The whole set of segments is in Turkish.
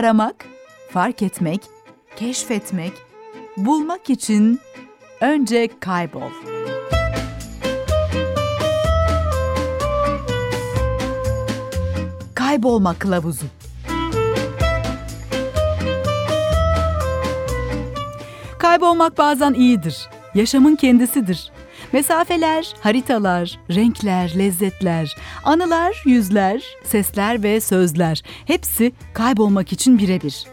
Aramak, fark etmek, keşfetmek, bulmak için önce kaybol. Kaybolma kılavuzu. Kaybolmak bazen iyidir. Yaşamın kendisidir. Mesafeler, haritalar, renkler, lezzetler, anılar, yüzler, sesler ve sözler hepsi kaybolmak için birebir.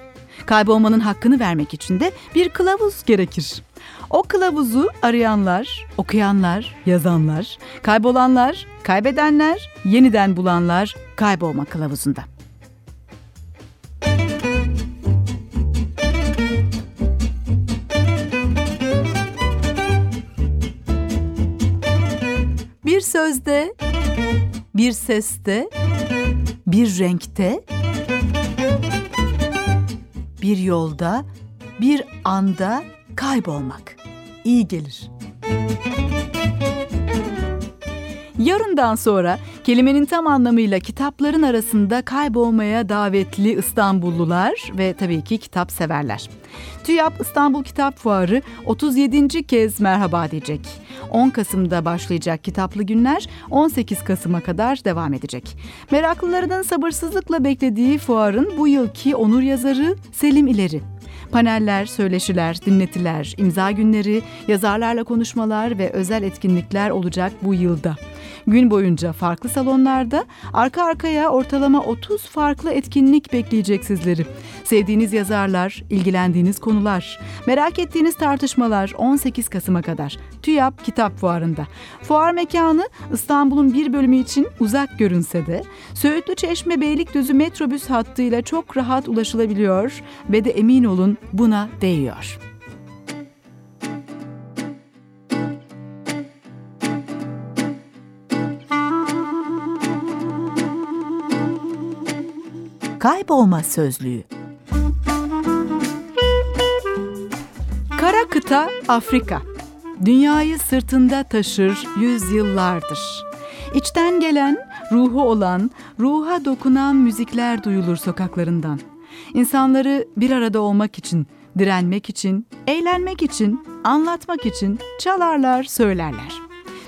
Kaybolmanın hakkını vermek için de bir kılavuz gerekir. O kılavuzu arayanlar, okuyanlar, yazanlar, kaybolanlar, kaybedenler, yeniden bulanlar kaybolma kılavuzunda. Sözde, bir seste, bir renkte, bir yolda, bir anda kaybolmak iyi gelir. Yarından sonra kelimenin tam anlamıyla kitapların arasında kaybolmaya davetli İstanbullular ve tabii ki kitap severler. TÜYAP İstanbul Kitap Fuarı 37. kez merhaba diyecek. 10 Kasım'da başlayacak kitaplı günler 18 Kasım'a kadar devam edecek. Meraklılarının sabırsızlıkla beklediği fuarın bu yılki onur yazarı Selim İleri. Paneller, söyleşiler, dinletiler, imza günleri, yazarlarla konuşmalar ve özel etkinlikler olacak bu yılda. Gün boyunca farklı salonlarda arka arkaya ortalama 30 farklı etkinlik bekleyecek sizleri. Sevdiğiniz yazarlar, ilgilendiğiniz konular, merak ettiğiniz tartışmalar 18 Kasım'a kadar TÜYAP Kitap Fuarı'nda. Fuar mekanı İstanbul'un bir bölümü için uzak görünse de Söğütlü Çeşme Beylikdüzü metrobüs hattıyla çok rahat ulaşılabiliyor ve de emin olun buna değiyor. Kaybolma Sözlüğü Kara kıta Afrika. Dünyayı sırtında taşır yüzyıllardır. İçten gelen, ruhu olan, ruha dokunan müzikler duyulur sokaklarından. İnsanları bir arada olmak için, direnmek için, eğlenmek için, anlatmak için çalarlar, söylerler.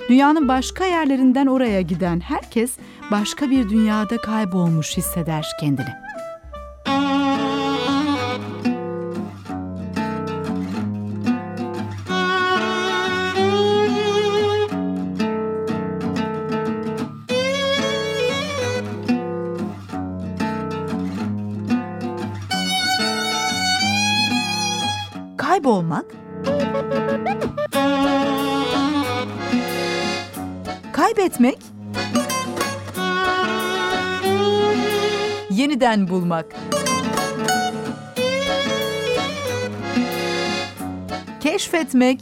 Dünyanın başka yerlerinden oraya giden herkes başka bir dünyada kaybolmuş hisseder kendini. Kaybetmek. Yeniden bulmak. Keşfetmek.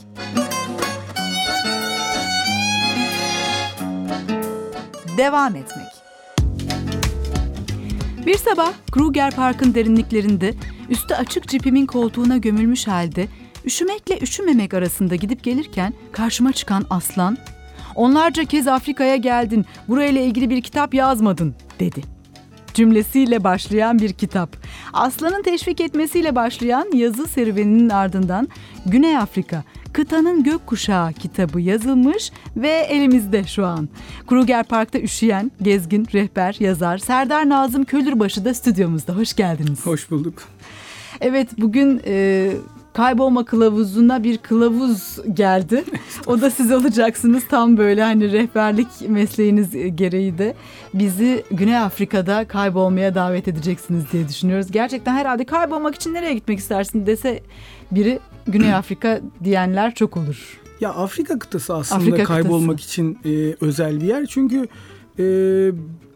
Devam etmek. Bir sabah Kruger Park'ın derinliklerinde üstü açık cipimin koltuğuna gömülmüş halde üşümekle üşümemek arasında gidip gelirken karşıma çıkan aslan Onlarca kez Afrika'ya geldin, burayla ilgili bir kitap yazmadın, dedi. Cümlesiyle başlayan bir kitap. Aslan'ın teşvik etmesiyle başlayan yazı serüveninin ardından Güney Afrika, Kıtanın Gökkuşağı kitabı yazılmış ve elimizde şu an. Kruger Park'ta üşüyen, gezgin, rehber, yazar Serdar Nazım Kölürbaşı da stüdyomuzda. Hoş geldiniz. Hoş bulduk. Evet bugün e, kaybolma kılavuzuna bir kılavuz geldi. o da siz olacaksınız tam böyle hani rehberlik mesleğiniz gereği de bizi Güney Afrika'da kaybolmaya davet edeceksiniz diye düşünüyoruz. Gerçekten herhalde kaybolmak için nereye gitmek istersin dese biri Güney Afrika diyenler çok olur. Ya Afrika kıtası aslında Afrika kaybolmak kıtası. için e, özel bir yer. Çünkü e,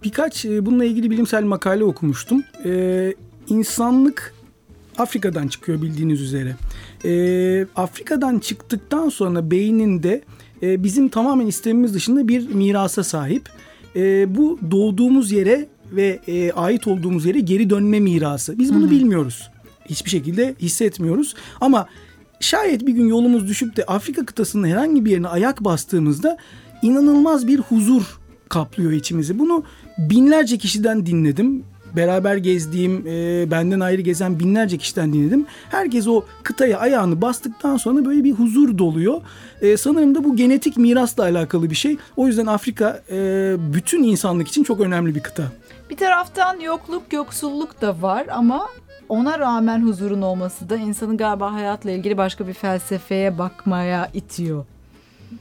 birkaç e, bununla ilgili bilimsel makale okumuştum. E, insanlık Afrika'dan çıkıyor bildiğiniz üzere. E, Afrika'dan çıktıktan sonra beyninde e, bizim tamamen istemimiz dışında bir mirasa sahip. E, bu doğduğumuz yere ve e, ait olduğumuz yere geri dönme mirası. Biz bunu hmm. bilmiyoruz. Hiçbir şekilde hissetmiyoruz. Ama şayet bir gün yolumuz düşüp de Afrika kıtasının herhangi bir yerine ayak bastığımızda inanılmaz bir huzur kaplıyor içimizi. Bunu binlerce kişiden dinledim beraber gezdiğim, e, benden ayrı gezen binlerce kişiden dinledim. Herkes o kıtaya ayağını bastıktan sonra böyle bir huzur doluyor. E, sanırım da bu genetik mirasla alakalı bir şey. O yüzden Afrika e, bütün insanlık için çok önemli bir kıta. Bir taraftan yokluk, yoksulluk da var ama ona rağmen huzurun olması da insanın galiba hayatla ilgili başka bir felsefeye bakmaya itiyor.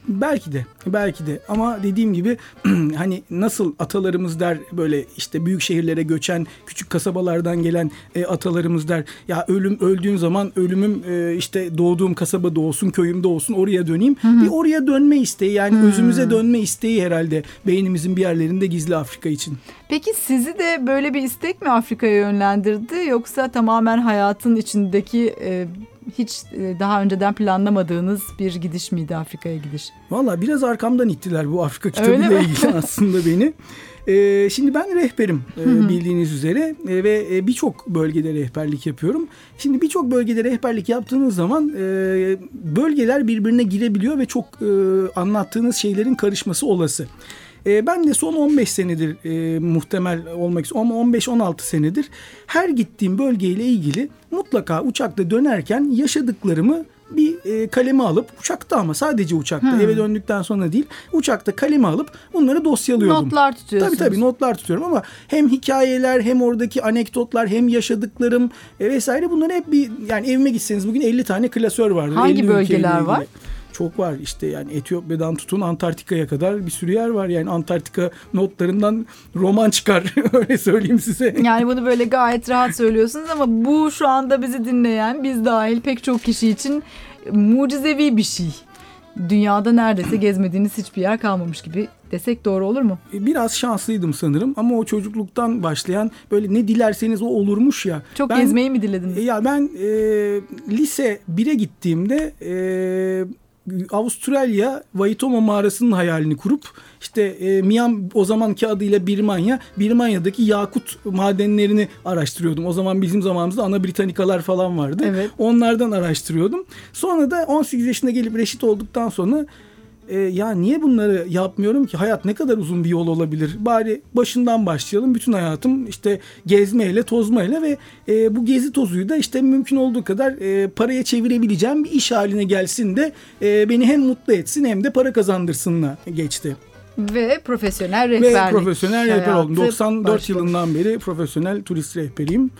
Belki de, belki de ama dediğim gibi hani nasıl atalarımız der böyle işte büyük şehirlere göçen küçük kasabalardan gelen e, atalarımız der ya ölüm öldüğün zaman ölümüm e, işte doğduğum kasabada olsun köyümde olsun oraya döneyim. Hı hı. Bir oraya dönme isteği yani hı. özümüze dönme isteği herhalde beynimizin bir yerlerinde gizli Afrika için. Peki sizi de böyle bir istek mi Afrika'ya yönlendirdi yoksa tamamen hayatın içindeki e, hiç e, daha önceden planlamadığınız bir gidiş miydi Afrika'ya gidiş? Valla biraz arkamdan ittiler bu Afrika kitabıyla ilgili aslında beni. Ee, şimdi ben rehberim e, bildiğiniz üzere e, ve e, birçok bölgede rehberlik yapıyorum. Şimdi birçok bölgede rehberlik yaptığınız zaman e, bölgeler birbirine girebiliyor ve çok e, anlattığınız şeylerin karışması olası. E, ben de son 15 senedir e, muhtemel olmak ama 15-16 senedir her gittiğim bölgeyle ilgili mutlaka uçakta dönerken yaşadıklarımı bir e, kaleme alıp uçakta ama sadece uçakta hmm. eve döndükten sonra değil uçakta kaleme alıp bunları dosyalıyordum. Notlar tutuyorsunuz. Tabii tabii notlar tutuyorum ama hem hikayeler hem oradaki anekdotlar hem yaşadıklarım e, vesaire bunları hep bir yani evime gitseniz bugün 50 tane klasör vardır. Hangi bölgeler var? Çok var. İşte yani Etiyopya'dan tutun Antarktika'ya kadar bir sürü yer var. Yani Antarktika notlarından roman çıkar öyle söyleyeyim size. Yani bunu böyle gayet rahat söylüyorsunuz ama bu şu anda bizi dinleyen biz dahil pek çok kişi için mucizevi bir şey. Dünyada neredeyse gezmediğiniz hiçbir yer kalmamış gibi desek doğru olur mu? E, biraz şanslıydım sanırım ama o çocukluktan başlayan böyle ne dilerseniz o olurmuş ya. Çok ben, gezmeyi mi dilediniz? E, ya ben e, lise 1'e gittiğimde e, Avustralya Waitomo mağarasının hayalini kurup işte e, Miam o zamanki adıyla Birmanya, Birmanya'daki yakut madenlerini araştırıyordum. O zaman bizim zamanımızda ana Britanikalar falan vardı. Evet. Onlardan araştırıyordum. Sonra da 18 yaşında gelip reşit olduktan sonra e, ya niye bunları yapmıyorum ki? Hayat ne kadar uzun bir yol olabilir? Bari başından başlayalım. Bütün hayatım işte gezmeyle, tozmayla ve e, bu gezi tozuyu da işte mümkün olduğu kadar e, paraya çevirebileceğim bir iş haline gelsin de e, beni hem mutlu etsin hem de para kazandırsınla geçti. Ve profesyonel rehberlik. Ve profesyonel rehber oldum. 94 başladı. yılından beri profesyonel turist rehberiyim.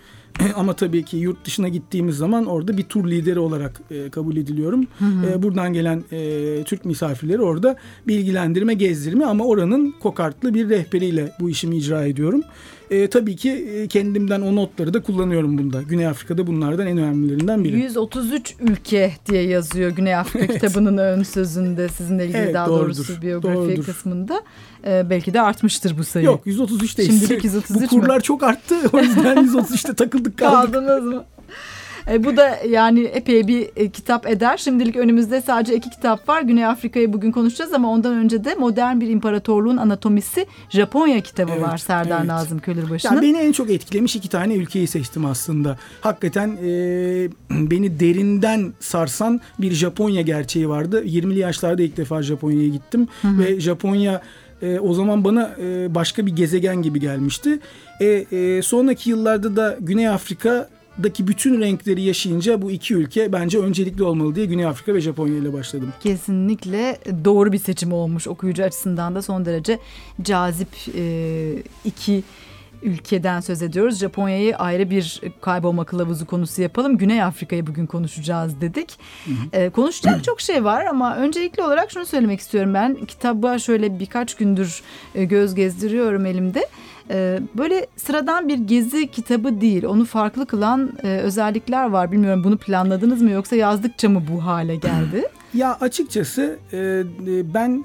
Ama tabii ki yurt dışına gittiğimiz zaman orada bir tur lideri olarak e, kabul ediliyorum. Hı hı. E, buradan gelen e, Türk misafirleri orada bilgilendirme, gezdirme ama oranın kokartlı bir rehberiyle bu işimi icra ediyorum. E, tabii ki e, kendimden o notları da kullanıyorum bunda. Güney Afrika'da bunlardan en önemlilerinden biri. 133 ülke diye yazıyor Güney Afrika evet. kitabının ön sözünde sizinle ilgili evet, daha doğrudur, doğrusu biyografi doğrudur. kısmında. E, belki de artmıştır bu sayı. Yok 133 değil. Şimdilik 133 Bu kurlar mi? çok arttı. O yüzden 133'te takıldık kaldık. Kaldınız mı? E, bu da yani epey bir e, kitap eder. Şimdilik önümüzde sadece iki kitap var. Güney Afrika'yı bugün konuşacağız ama ondan önce de Modern Bir İmparatorluğun Anatomisi Japonya kitabı evet, var Serdar evet. Nazım Köylürbaşı'nın. Yani beni en çok etkilemiş iki tane ülkeyi seçtim aslında. Hakikaten e, beni derinden sarsan bir Japonya gerçeği vardı. 20'li yaşlarda ilk defa Japonya'ya gittim hı hı. ve Japonya e, o zaman bana e, başka bir gezegen gibi gelmişti. E, e, sonraki yıllarda da Güney Afrika daki bütün renkleri yaşayınca bu iki ülke bence öncelikli olmalı diye Güney Afrika ve Japonya ile başladım. Kesinlikle doğru bir seçim olmuş okuyucu açısından da son derece cazip e, iki ülkeden söz ediyoruz. Japonya'yı ayrı bir kaybolma kılavuzu konusu yapalım. Güney Afrika'yı bugün konuşacağız dedik. Hı hı. Ee, konuşacak çok şey var ama öncelikli olarak şunu söylemek istiyorum ben. Kitaba şöyle birkaç gündür e, göz gezdiriyorum elimde. Ee, böyle sıradan bir gezi kitabı değil. Onu farklı kılan e, özellikler var. Bilmiyorum bunu planladınız mı yoksa yazdıkça mı bu hale geldi? Ya açıkçası e, e, ben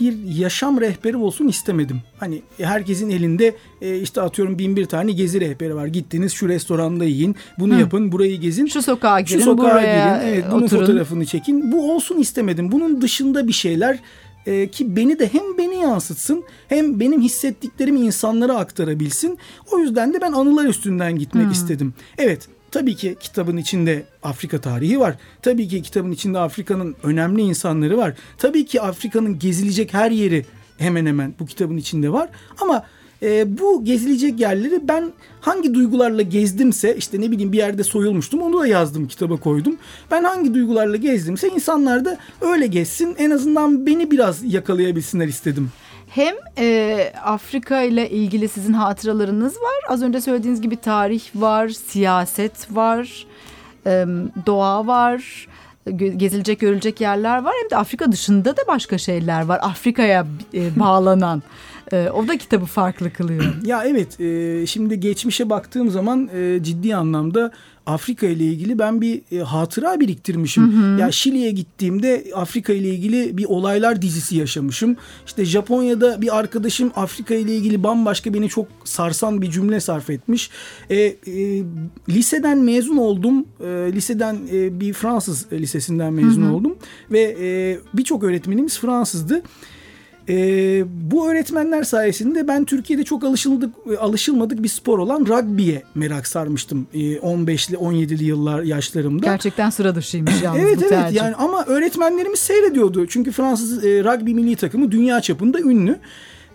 bir yaşam rehberi olsun istemedim. Hani herkesin elinde işte atıyorum bin bir tane gezi rehberi var. Gittiniz şu restoranda yiyin, bunu Hı. yapın, burayı gezin. Şu sokağa girin, şu sokağa buraya girin. Evet, bunun oturun. fotoğrafını çekin. Bu olsun istemedim. Bunun dışında bir şeyler e, ki beni de hem beni yansıtsın hem benim hissettiklerimi insanlara aktarabilsin. O yüzden de ben anılar üstünden gitmek hmm. istedim. Evet Tabii ki kitabın içinde Afrika tarihi var. Tabii ki kitabın içinde Afrika'nın önemli insanları var. Tabii ki Afrika'nın gezilecek her yeri hemen hemen bu kitabın içinde var. Ama e, bu gezilecek yerleri ben hangi duygularla gezdimse işte ne bileyim bir yerde soyulmuştum onu da yazdım kitaba koydum. Ben hangi duygularla gezdimse insanlar da öyle gezsin en azından beni biraz yakalayabilsinler istedim. Hem e, Afrika ile ilgili sizin hatıralarınız var. Az önce söylediğiniz gibi tarih var, siyaset var, e, doğa var gezilecek görülecek yerler var hem de Afrika dışında da başka şeyler var Afrika'ya e, bağlanan e, o da kitabı farklı kılıyor. ya evet e, şimdi geçmişe baktığım zaman e, ciddi anlamda Afrika ile ilgili ben bir e, hatıra biriktirmişim. Hı hı. Ya Şili'ye gittiğimde Afrika ile ilgili bir olaylar dizisi yaşamışım. İşte Japonya'da bir arkadaşım Afrika ile ilgili bambaşka beni çok sarsan bir cümle sarf etmiş. E, e, liseden mezun oldum. E, liseden e, bir Fransız lisesinden mezun hı hı. oldum ve e, birçok öğretmenimiz Fransızdı. E, bu öğretmenler sayesinde ben Türkiye'de çok alışıldık alışılmadık bir spor olan rugby'ye merak sarmıştım. E, 15'li 17'li yıllar yaşlarımda. Gerçekten sıra dışıymış yalnız evet, bu evet, tercih. yani ama öğretmenlerimiz seyrediyordu. Çünkü Fransız e, rugby milli takımı dünya çapında ünlü.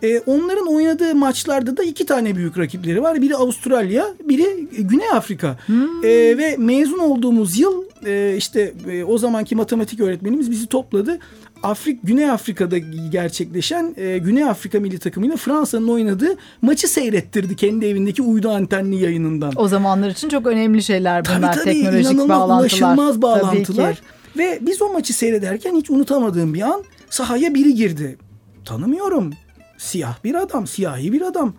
E, onların oynadığı maçlarda da iki tane büyük rakipleri var. Biri Avustralya, biri Güney Afrika. Hmm. E, ve mezun olduğumuz yıl e, işte e, o zamanki matematik öğretmenimiz bizi topladı. Afrik Güney Afrika'da gerçekleşen e, Güney Afrika milli takımıyla Fransa'nın oynadığı maçı seyrettirdi kendi evindeki uydu antenli yayınından. O zamanlar için çok önemli şeyler bunlar tabii, tabii, teknolojik bağlantılar. ulaşılmaz bağlantılar. Ve biz o maçı seyrederken hiç unutamadığım bir an sahaya biri girdi. Tanımıyorum. Siyah bir adam, siyahi bir adam.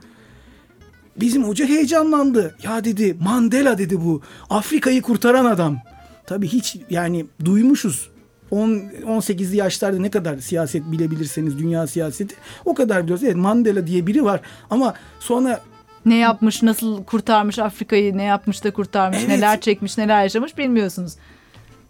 Bizim hoca heyecanlandı. Ya dedi Mandela dedi bu. Afrika'yı kurtaran adam. Tabii hiç yani duymuşuz 10 18'li yaşlarda ne kadar siyaset bilebilirseniz dünya siyaseti o kadar biliyoruz. Evet Mandela diye biri var ama sonra ne yapmış, nasıl kurtarmış Afrika'yı, ne yapmış da kurtarmış, evet. neler çekmiş, neler yaşamış bilmiyorsunuz.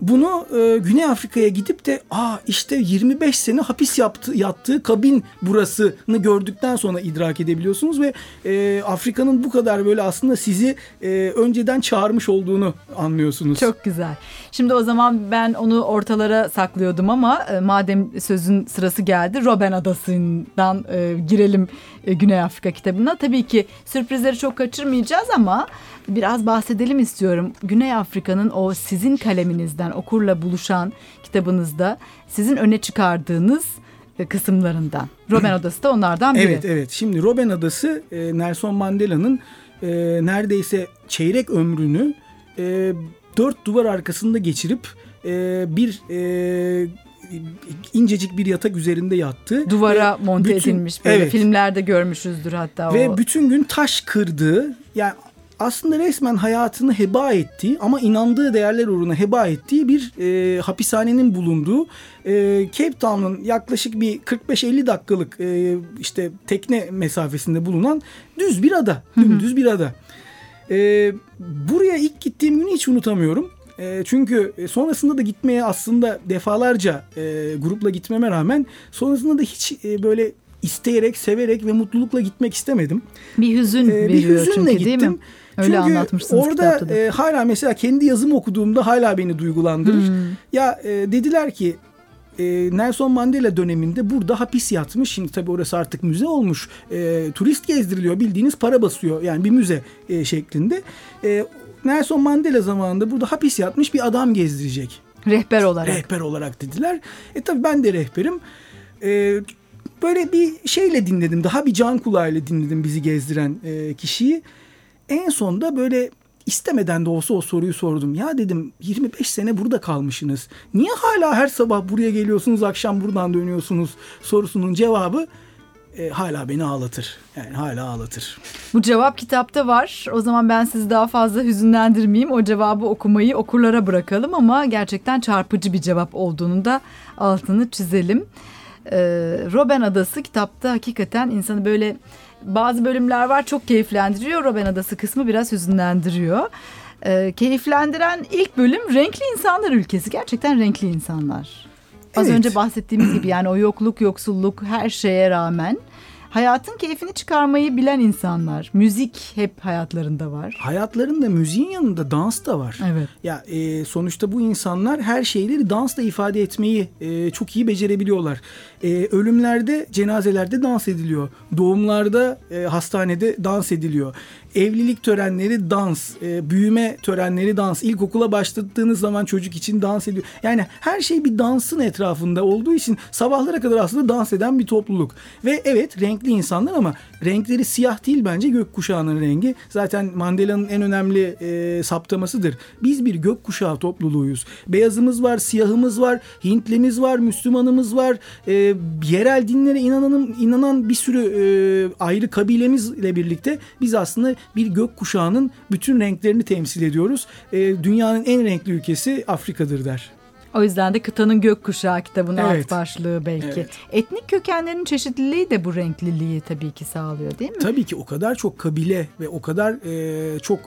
Bunu e, Güney Afrika'ya gidip de aa işte 25 sene hapis yaptı, yattığı kabin burasını gördükten sonra idrak edebiliyorsunuz ve e, Afrika'nın bu kadar böyle aslında sizi e, önceden çağırmış olduğunu anlıyorsunuz. Çok güzel. Şimdi o zaman ben onu ortalara saklıyordum ama e, madem sözün sırası geldi Robben Adası'ndan e, girelim e, Güney Afrika kitabına. Tabii ki sürprizleri çok kaçırmayacağız ama biraz bahsedelim istiyorum. Güney Afrika'nın o sizin kaleminizden okurla buluşan kitabınızda sizin öne çıkardığınız e, kısımlarından. Robben Adası da onlardan biri. Evet evet. Şimdi Robben Adası e, Nelson Mandela'nın e, neredeyse çeyrek ömrünü dört duvar arkasında geçirip bir incecik bir yatak üzerinde yattı. Duvara monte bütün, edilmiş böyle evet. filmlerde görmüşüzdür hatta Ve o. bütün gün taş kırdığı yani aslında resmen hayatını heba ettiği ama inandığı değerler uğruna heba ettiği bir e, hapishanenin bulunduğu e, Cape Town'un yaklaşık bir 45-50 dakikalık e, işte tekne mesafesinde bulunan düz bir ada. Dümdüz bir ada. E, buraya ilk gittiğim günü hiç unutamıyorum. E, çünkü sonrasında da gitmeye aslında defalarca e, grupla gitmeme rağmen sonrasında da hiç e, böyle isteyerek, severek ve mutlulukla gitmek istemedim. Bir hüzün ee, bir hüzünle çünkü, gittim. değil mi? Öyle Çünkü anlatmışsınız orada e, hala mesela kendi yazımı okuduğumda hala beni duygulandırır. Hmm. Ya e, dediler ki e, Nelson Mandela döneminde burada hapis yatmış. Şimdi tabii orası artık müze olmuş. E, turist gezdiriliyor. Bildiğiniz para basıyor. Yani bir müze e, şeklinde. E, Nelson Mandela zamanında burada hapis yatmış bir adam gezdirecek. Rehber olarak. Rehber olarak dediler. E tabii ben de rehberim. E, böyle bir şeyle dinledim. Daha bir can kulağıyla dinledim bizi gezdiren e, kişiyi. En sonunda böyle istemeden de olsa o soruyu sordum. Ya dedim 25 sene burada kalmışsınız. Niye hala her sabah buraya geliyorsunuz, akşam buradan dönüyorsunuz sorusunun cevabı e, hala beni ağlatır. Yani hala ağlatır. Bu cevap kitapta var. O zaman ben sizi daha fazla hüzünlendirmeyeyim. O cevabı okumayı okurlara bırakalım ama gerçekten çarpıcı bir cevap olduğunu da altını çizelim. Ee, Robben Adası kitapta hakikaten insanı böyle bazı bölümler var çok keyiflendiriyor. Robben Adası kısmı biraz hüzünlendiriyor. Ee, keyiflendiren ilk bölüm renkli insanlar ülkesi. Gerçekten renkli insanlar. Az evet. önce bahsettiğimiz gibi yani o yokluk, yoksulluk her şeye rağmen Hayatın keyfini çıkarmayı bilen insanlar. Müzik hep hayatlarında var. Hayatlarında müziğin yanında dans da var. Evet. Ya e, sonuçta bu insanlar her şeyleri dansla ifade etmeyi e, çok iyi becerebiliyorlar. E, ölümlerde, cenazelerde dans ediliyor. Doğumlarda, e, hastanede dans ediliyor evlilik törenleri dans, e, büyüme törenleri dans, ilkokula başladığınız zaman çocuk için dans ediyor. Yani her şey bir dansın etrafında olduğu için sabahlara kadar aslında dans eden bir topluluk. Ve evet renkli insanlar ama renkleri siyah değil bence gökkuşağının rengi. Zaten Mandela'nın en önemli e, saptamasıdır. Biz bir gökkuşağı topluluğuyuz. Beyazımız var, siyahımız var, Hintlimiz var, Müslümanımız var. E, yerel dinlere inanan, inanan bir sürü e, ayrı kabilemizle birlikte biz aslında bir gökkuşağının bütün renklerini temsil ediyoruz. E, dünyanın en renkli ülkesi Afrika'dır der. O yüzden de kıtanın gökkuşağı kitabının evet. alt başlığı belki. Evet. Etnik kökenlerin çeşitliliği de bu renkliliği tabii ki sağlıyor değil mi? Tabii ki o kadar çok kabile ve o kadar e, çok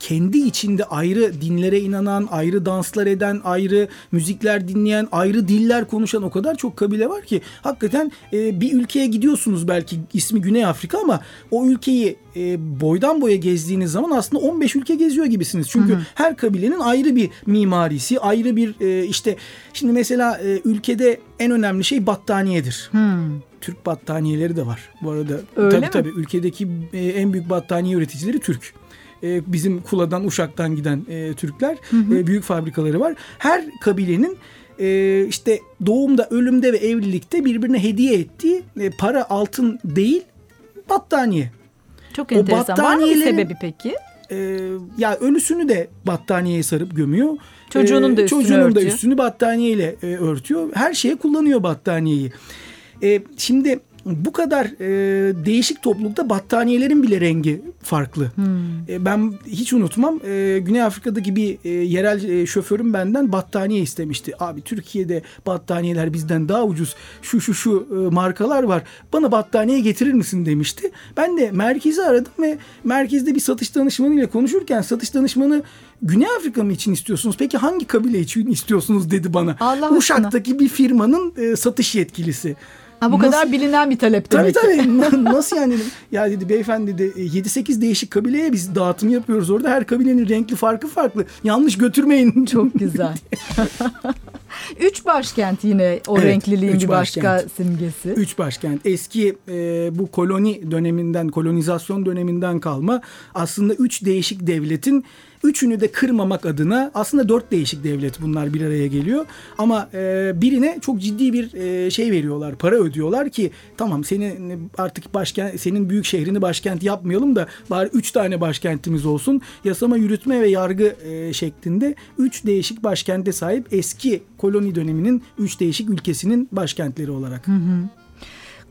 kendi içinde ayrı dinlere inanan, ayrı danslar eden, ayrı müzikler dinleyen, ayrı diller konuşan o kadar çok kabile var ki hakikaten e, bir ülkeye gidiyorsunuz belki ismi Güney Afrika ama o ülkeyi e, boydan boya gezdiğiniz zaman aslında 15 ülke geziyor gibisiniz. Çünkü hı hı. her kabilenin ayrı bir mimarisi, ayrı bir e, işte şimdi mesela e, ülkede en önemli şey battaniyedir. Hı. Türk battaniyeleri de var. Bu arada Öyle tabii mi? tabii ülkedeki e, en büyük battaniye üreticileri Türk. E, bizim Kula'dan Uşak'tan giden e, Türkler hı hı. E, büyük fabrikaları var. Her kabilenin e, işte doğumda, ölümde ve evlilikte birbirine hediye ettiği e, para altın değil battaniye. Çok enteresan. Var mı bir sebebi peki? E, ya ölüsünü de battaniyeye sarıp gömüyor. Çocuğunun da üstünü Çocuğunun örtüyor. da üstünü battaniyeyle e, örtüyor. Her şeye kullanıyor battaniyeyi. E, şimdi bu kadar e, değişik toplulukta battaniyelerin bile rengi farklı. Hmm. E, ben hiç unutmam e, Güney Afrika'daki bir e, yerel e, şoförüm benden battaniye istemişti. Abi Türkiye'de battaniyeler bizden daha ucuz. Şu şu şu e, markalar var. Bana battaniye getirir misin demişti. Ben de merkezi aradım ve merkezde bir satış danışmanıyla konuşurken satış danışmanı Güney Afrika mı için istiyorsunuz? Peki hangi kabile için istiyorsunuz dedi bana. Allah Uşak'taki aşkına. bir firmanın e, satış yetkilisi. Ha bu nasıl? kadar bilinen bir talep demek Tabii tabii. nasıl yani dedim. Ya dedi beyefendi dedi 7-8 değişik kabileye biz dağıtım yapıyoruz orada. Her kabilenin renkli farkı farklı. Yanlış götürmeyin. Çok güzel. üç başkent yine o evet, renkliliğin bir başka başkent. simgesi. Üç başkent. Eski e, bu koloni döneminden, kolonizasyon döneminden kalma aslında üç değişik devletin Üçünü de kırmamak adına aslında dört değişik devlet bunlar bir araya geliyor. Ama e, birine çok ciddi bir e, şey veriyorlar, para ödüyorlar ki tamam senin artık başkent, senin büyük şehrini başkent yapmayalım da bari üç tane başkentimiz olsun. Yasama, yürütme ve yargı e, şeklinde üç değişik başkente sahip eski koloni döneminin üç değişik ülkesinin başkentleri olarak. Hı hı.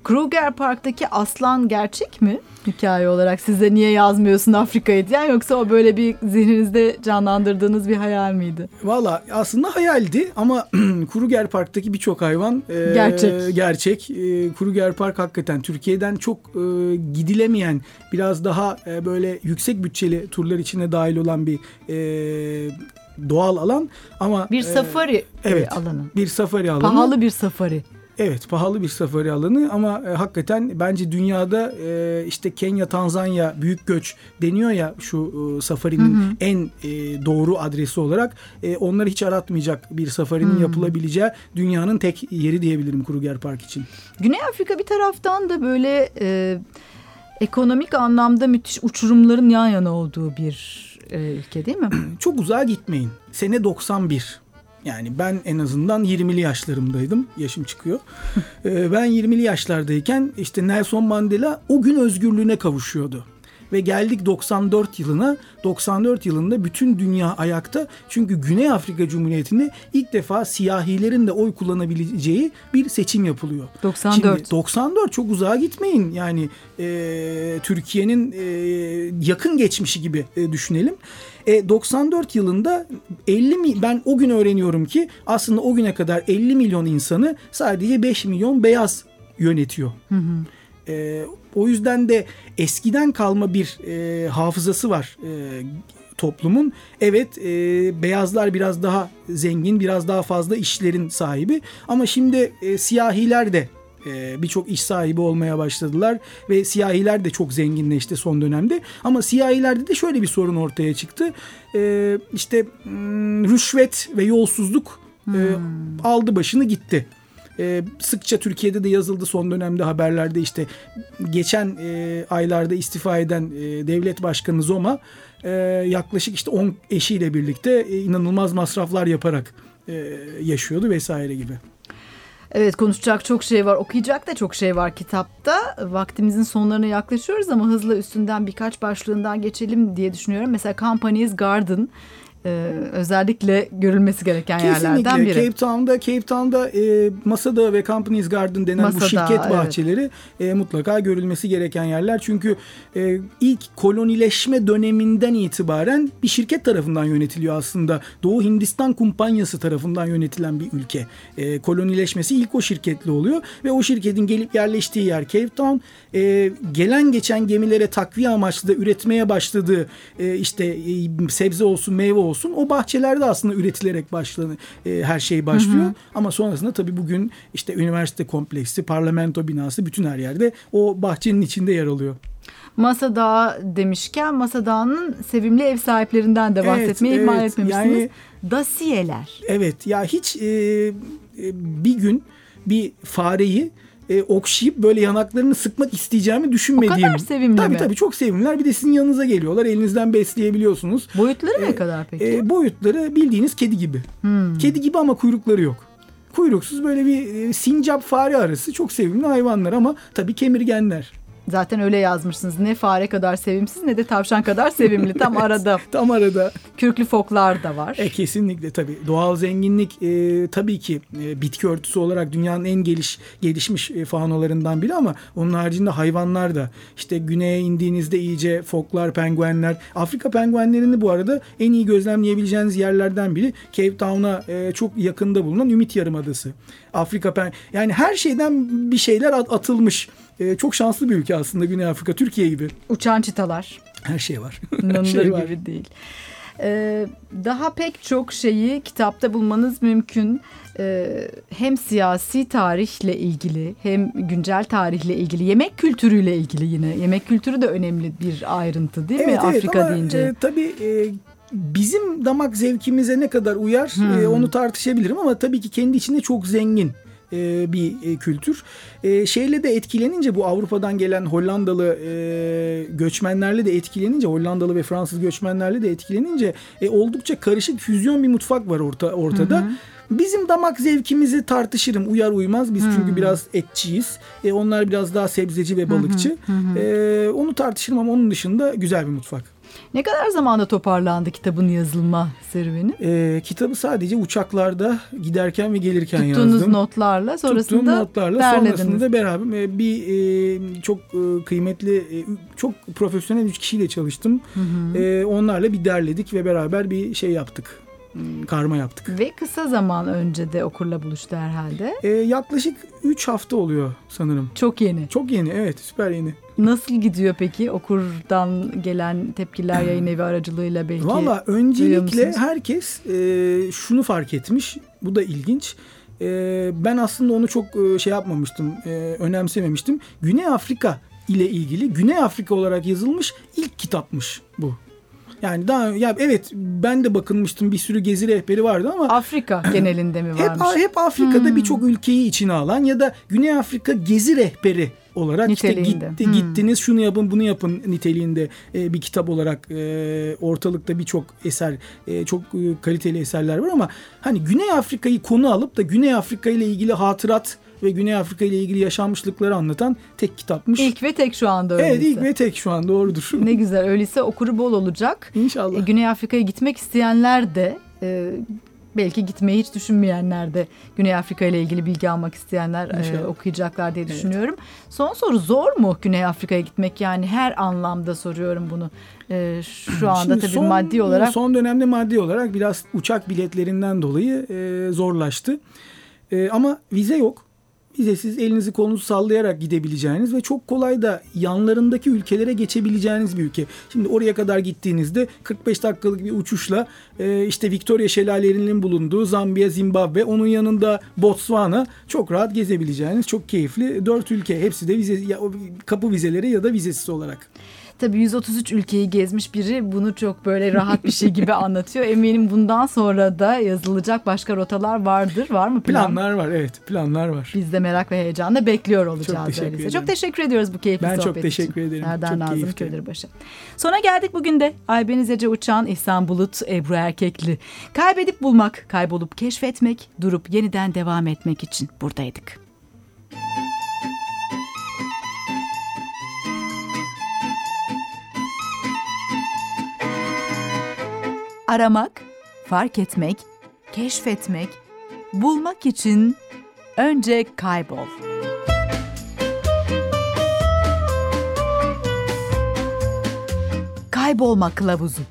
Kruger Park'taki aslan gerçek mi? Hikaye olarak size niye yazmıyorsun Afrika'yı diyen yoksa o böyle bir zihninizde canlandırdığınız bir hayal miydi? Valla aslında hayaldi ama Kruger Park'taki birçok hayvan e, gerçek. gerçek. E, Kruger Park hakikaten Türkiye'den çok e, gidilemeyen biraz daha e, böyle yüksek bütçeli turlar içine dahil olan bir e, doğal alan ama bir safari e, evet, alanı. Bir safari alanı. Pahalı bir safari. Evet pahalı bir safari alanı ama e, hakikaten bence dünyada e, işte Kenya, Tanzanya büyük göç deniyor ya şu e, safarinin hı hı. en e, doğru adresi olarak e, onları hiç aratmayacak bir safarinin hı. yapılabileceği dünyanın tek yeri diyebilirim Kruger Park için. Güney Afrika bir taraftan da böyle e, ekonomik anlamda müthiş uçurumların yan yana olduğu bir e, ülke değil mi? Çok uzağa gitmeyin. Sene 91 yani ben en azından 20'li yaşlarımdaydım. Yaşım çıkıyor. Ee, ben 20'li yaşlardayken işte Nelson Mandela o gün özgürlüğüne kavuşuyordu ve geldik 94 yılına. 94 yılında bütün dünya ayakta. Çünkü Güney Afrika Cumhuriyeti'nde ilk defa siyahilerin de oy kullanabileceği bir seçim yapılıyor. 94. Şimdi 94 çok uzağa gitmeyin. Yani e, Türkiye'nin e, yakın geçmişi gibi e, düşünelim. E, 94 yılında 50 mi ben o gün öğreniyorum ki aslında o güne kadar 50 milyon insanı sadece 5 milyon beyaz yönetiyor. Hı hı. E, o yüzden de eskiden kalma bir e, hafızası var e, toplumun. Evet e, beyazlar biraz daha zengin, biraz daha fazla işlerin sahibi ama şimdi e, siyahiler de E, Birçok iş sahibi olmaya başladılar ve siyahiler de çok zenginleşti son dönemde. Ama siyahilerde de şöyle bir sorun ortaya çıktı. E, işte hmm, rüşvet ve yolsuzluk e, aldı başını gitti. E, sıkça Türkiye'de de yazıldı son dönemde haberlerde işte geçen e, aylarda istifa eden e, devlet başkanı Zoma e, yaklaşık işte 10 eşiyle birlikte e, inanılmaz masraflar yaparak e, yaşıyordu vesaire gibi. Evet konuşacak çok şey var, okuyacak da çok şey var kitapta. Vaktimizin sonlarına yaklaşıyoruz ama hızla üstünden birkaç başlığından geçelim diye düşünüyorum. Mesela Company's Garden e, özellikle görülmesi gereken Kesinlikle. yerlerden biri. Cape Town'da Cape Town'da e, Masada ve Company's Garden denen Masada, bu şirket evet. bahçeleri e, mutlaka görülmesi gereken yerler. Çünkü e, ilk kolonileşme döneminden itibaren bir şirket tarafından yönetiliyor aslında. Doğu Hindistan Kumpanyası tarafından yönetilen bir ülke. E, kolonileşmesi ilk o şirketle oluyor ve o şirketin gelip yerleştiği yer Cape Town. E, gelen geçen gemilere takviye amaçlı da üretmeye başladığı e, işte e, sebze olsun meyve olsun o bahçelerde aslında üretilerek başlanı e, her şey başlıyor. Hı hı. Ama sonrasında tabii bugün işte üniversite kompleksi, parlamento binası bütün her yerde o bahçenin içinde yer alıyor. Masa Dağı demişken Masa Dağı'nın sevimli ev sahiplerinden de bahsetmeyi evet, ihmal evet. etmemişsiniz. Yani, Dasiyeler. Evet ya hiç e, e, bir gün bir fareyi e, okşayıp böyle yanaklarını sıkmak isteyeceğimi düşünmediğim. O kadar sevimli tabii, mi? Tabii çok sevimliler. Bir de sizin yanınıza geliyorlar. Elinizden besleyebiliyorsunuz. Boyutları e, ne kadar peki? E, boyutları bildiğiniz kedi gibi. Hmm. Kedi gibi ama kuyrukları yok. Kuyruksuz böyle bir e, sincap fare arası çok sevimli hayvanlar ama tabii kemirgenler. Zaten öyle yazmışsınız. Ne fare kadar sevimsiz ne de tavşan kadar sevimli. Tam arada. Tam arada. Kürklü foklar da var. E, kesinlikle tabii. Doğal zenginlik e, tabii ki e, bitki örtüsü olarak dünyanın en geliş gelişmiş e, faunalarından biri ama onun haricinde hayvanlar da işte güneye indiğinizde iyice foklar, penguenler. Afrika penguenlerini bu arada en iyi gözlemleyebileceğiniz yerlerden biri Cape Town'a e, çok yakında bulunan Ümit Yarımadası. Afrika pen yani her şeyden bir şeyler atılmış. E, çok şanslı bir ülke aslında Güney Afrika, Türkiye gibi. Uçan çitalar. Her şey var. İnanılır şey gibi var. değil. Ee, daha pek çok şeyi kitapta bulmanız mümkün. Ee, hem siyasi tarihle ilgili hem güncel tarihle ilgili yemek kültürüyle ilgili yine. Yemek kültürü de önemli bir ayrıntı değil evet, mi evet, Afrika ama, deyince? E, tabii e, bizim damak zevkimize ne kadar uyar hmm. e, onu tartışabilirim ama tabii ki kendi içinde çok zengin e, bir e, kültür. E, şeyle de etkilenince bu Avrupa'dan gelen Hollandalı göçmenlerle de etkilenince Hollandalı ve Fransız göçmenlerle de etkilenince oldukça karışık füzyon bir mutfak var orta, ortada. Hı hı. Bizim damak zevkimizi tartışırım. Uyar uymaz. Biz hmm. çünkü biraz etçiyiz. E, onlar biraz daha sebzeci ve balıkçı. Hmm. Hmm. E, onu tartışırım ama onun dışında güzel bir mutfak. Ne kadar zamanda toparlandı kitabın yazılma serüveni? Ee, kitabı sadece uçaklarda giderken ve gelirken Tuttuğunuz yazdım. Tuttuğunuz notlarla sonrasında Tuttuğum notlarla derlediniz. sonrasında beraber bir e, çok e, kıymetli, e, çok profesyonel üç kişiyle çalıştım. Hı hı. E, onlarla bir derledik ve beraber bir şey yaptık karma yaptık. Ve kısa zaman önce de okurla buluştu herhalde. Ee, yaklaşık 3 hafta oluyor sanırım. Çok yeni. Çok yeni evet süper yeni. Nasıl gidiyor peki okurdan gelen tepkiler yayın evi aracılığıyla belki? Valla öncelikle herkes e, şunu fark etmiş. Bu da ilginç. E, ben aslında onu çok e, şey yapmamıştım, e, önemsememiştim. Güney Afrika ile ilgili Güney Afrika olarak yazılmış ilk kitapmış bu. Yani daha ya evet ben de bakınmıştım bir sürü gezi rehberi vardı ama Afrika genelinde mi varmış? Hep hep Afrika'da hmm. birçok ülkeyi içine alan ya da Güney Afrika gezi rehberi olarak işte gitti, hmm. gittiniz şunu yapın bunu yapın niteliğinde e, bir kitap olarak e, ortalıkta birçok eser e, çok e, kaliteli eserler var ama hani Güney Afrika'yı konu alıp da Güney Afrika ile ilgili hatırat ve Güney Afrika ile ilgili yaşanmışlıkları anlatan tek kitapmış. İlk ve tek şu anda öyleyse. Evet ilk ve tek şu an doğrudur. Ne güzel öyleyse okuru bol olacak. İnşallah. E, Güney Afrika'ya gitmek isteyenler de e, belki gitmeyi hiç düşünmeyenler de Güney Afrika ile ilgili bilgi almak isteyenler e, okuyacaklar diye düşünüyorum. Evet. Son soru zor mu Güney Afrika'ya gitmek? Yani her anlamda soruyorum bunu. E, şu anda Şimdi tabii son, maddi olarak. Son dönemde maddi olarak biraz uçak biletlerinden dolayı e, zorlaştı. E, ama vize yok. Vizesiz elinizi kolunuzu sallayarak gidebileceğiniz ve çok kolay da yanlarındaki ülkelere geçebileceğiniz bir ülke. Şimdi oraya kadar gittiğinizde 45 dakikalık bir uçuşla e, işte Victoria şelalelerinin bulunduğu Zambiya, Zimbabwe, onun yanında Botswana çok rahat gezebileceğiniz çok keyifli dört ülke. Hepsi de vize, ya, kapı vizeleri ya da vizesiz olarak. Tabii 133 ülkeyi gezmiş biri bunu çok böyle rahat bir şey gibi anlatıyor. Eminim bundan sonra da yazılacak başka rotalar vardır. Var mı plan? Planlar var evet planlar var. Biz de merak ve heyecanla bekliyor olacağız. Çok teşekkür ederim. Çok teşekkür ediyoruz bu keyifli ben sohbet için. Ben çok teşekkür için. ederim. Serdar çok Nazım. Köylürbaşı. Sona geldik bugün de. Aybeniz Ece Uçan, İhsan Bulut, Ebru Erkekli. Kaybedip bulmak, kaybolup keşfetmek, durup yeniden devam etmek için buradaydık. Aramak, fark etmek, keşfetmek, bulmak için önce kaybol. Kaybolma kılavuzu.